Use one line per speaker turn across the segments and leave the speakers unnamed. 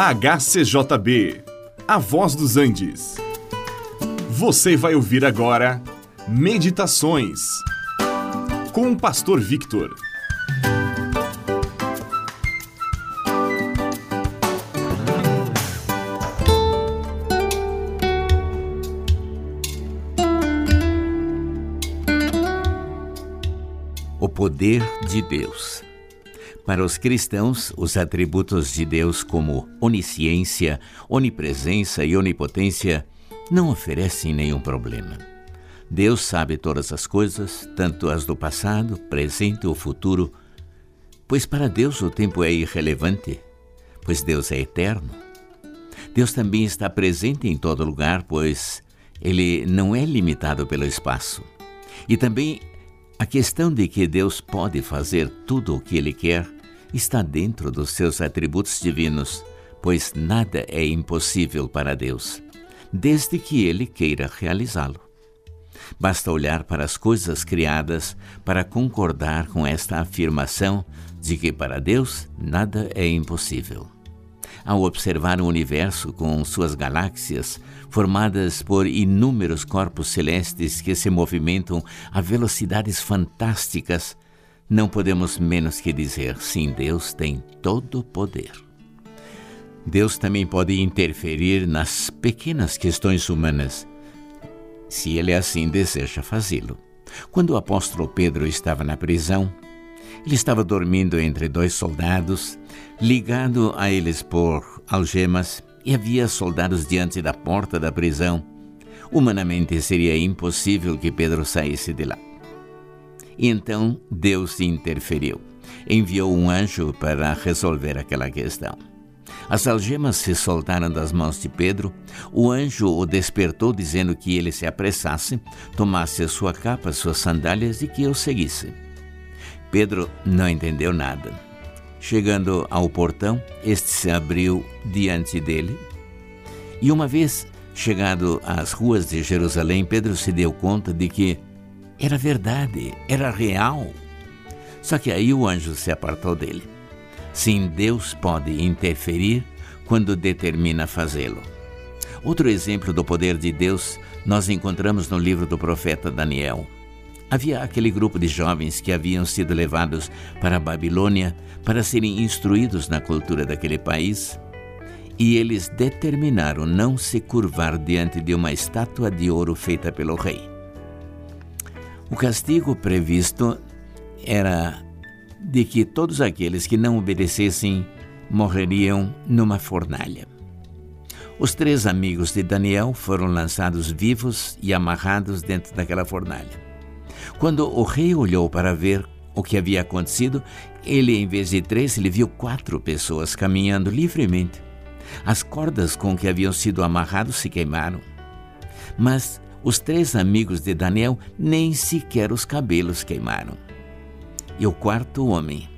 HCJB, A Voz dos Andes. Você vai ouvir agora Meditações com o Pastor Victor.
O poder de Deus. Para os cristãos, os atributos de Deus, como onisciência, onipresença e onipotência, não oferecem nenhum problema. Deus sabe todas as coisas, tanto as do passado, presente ou futuro, pois para Deus o tempo é irrelevante, pois Deus é eterno. Deus também está presente em todo lugar, pois ele não é limitado pelo espaço. E também a questão de que Deus pode fazer tudo o que ele quer está dentro dos seus atributos divinos, pois nada é impossível para Deus, desde que Ele queira realizá-lo. Basta olhar para as coisas criadas para concordar com esta afirmação de que para Deus nada é impossível. Ao observar o universo com suas galáxias, formadas por inúmeros corpos celestes que se movimentam a velocidades fantásticas, não podemos menos que dizer: sim, Deus tem todo o poder. Deus também pode interferir nas pequenas questões humanas, se ele assim deseja fazê-lo. Quando o apóstolo Pedro estava na prisão, ele estava dormindo entre dois soldados, ligado a eles por algemas, e havia soldados diante da porta da prisão. Humanamente seria impossível que Pedro saísse de lá. Então Deus interferiu. Enviou um anjo para resolver aquela questão. As algemas se soltaram das mãos de Pedro. O anjo o despertou, dizendo que ele se apressasse, tomasse a sua capa, suas sandálias e que o seguisse. Pedro não entendeu nada. Chegando ao portão, este se abriu diante dele. E uma vez chegado às ruas de Jerusalém, Pedro se deu conta de que era verdade, era real. Só que aí o anjo se apartou dele. Sim, Deus pode interferir quando determina fazê-lo. Outro exemplo do poder de Deus nós encontramos no livro do profeta Daniel. Havia aquele grupo de jovens que haviam sido levados para a Babilônia para serem instruídos na cultura daquele país, e eles determinaram não se curvar diante de uma estátua de ouro feita pelo rei. O castigo previsto era de que todos aqueles que não obedecessem morreriam numa fornalha. Os três amigos de Daniel foram lançados vivos e amarrados dentro daquela fornalha. Quando o rei olhou para ver o que havia acontecido, ele, em vez de três, ele viu quatro pessoas caminhando livremente. As cordas com que haviam sido amarrados se queimaram. Mas os três amigos de Daniel nem sequer os cabelos queimaram. E o quarto homem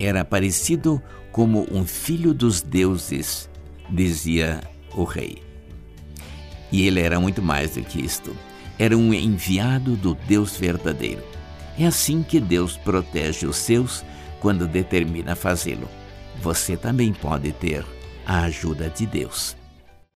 era parecido como um filho dos deuses, dizia o rei. E ele era muito mais do que isto. Era um enviado do Deus verdadeiro. É assim que Deus protege os seus quando determina fazê-lo. Você também pode ter a ajuda de Deus.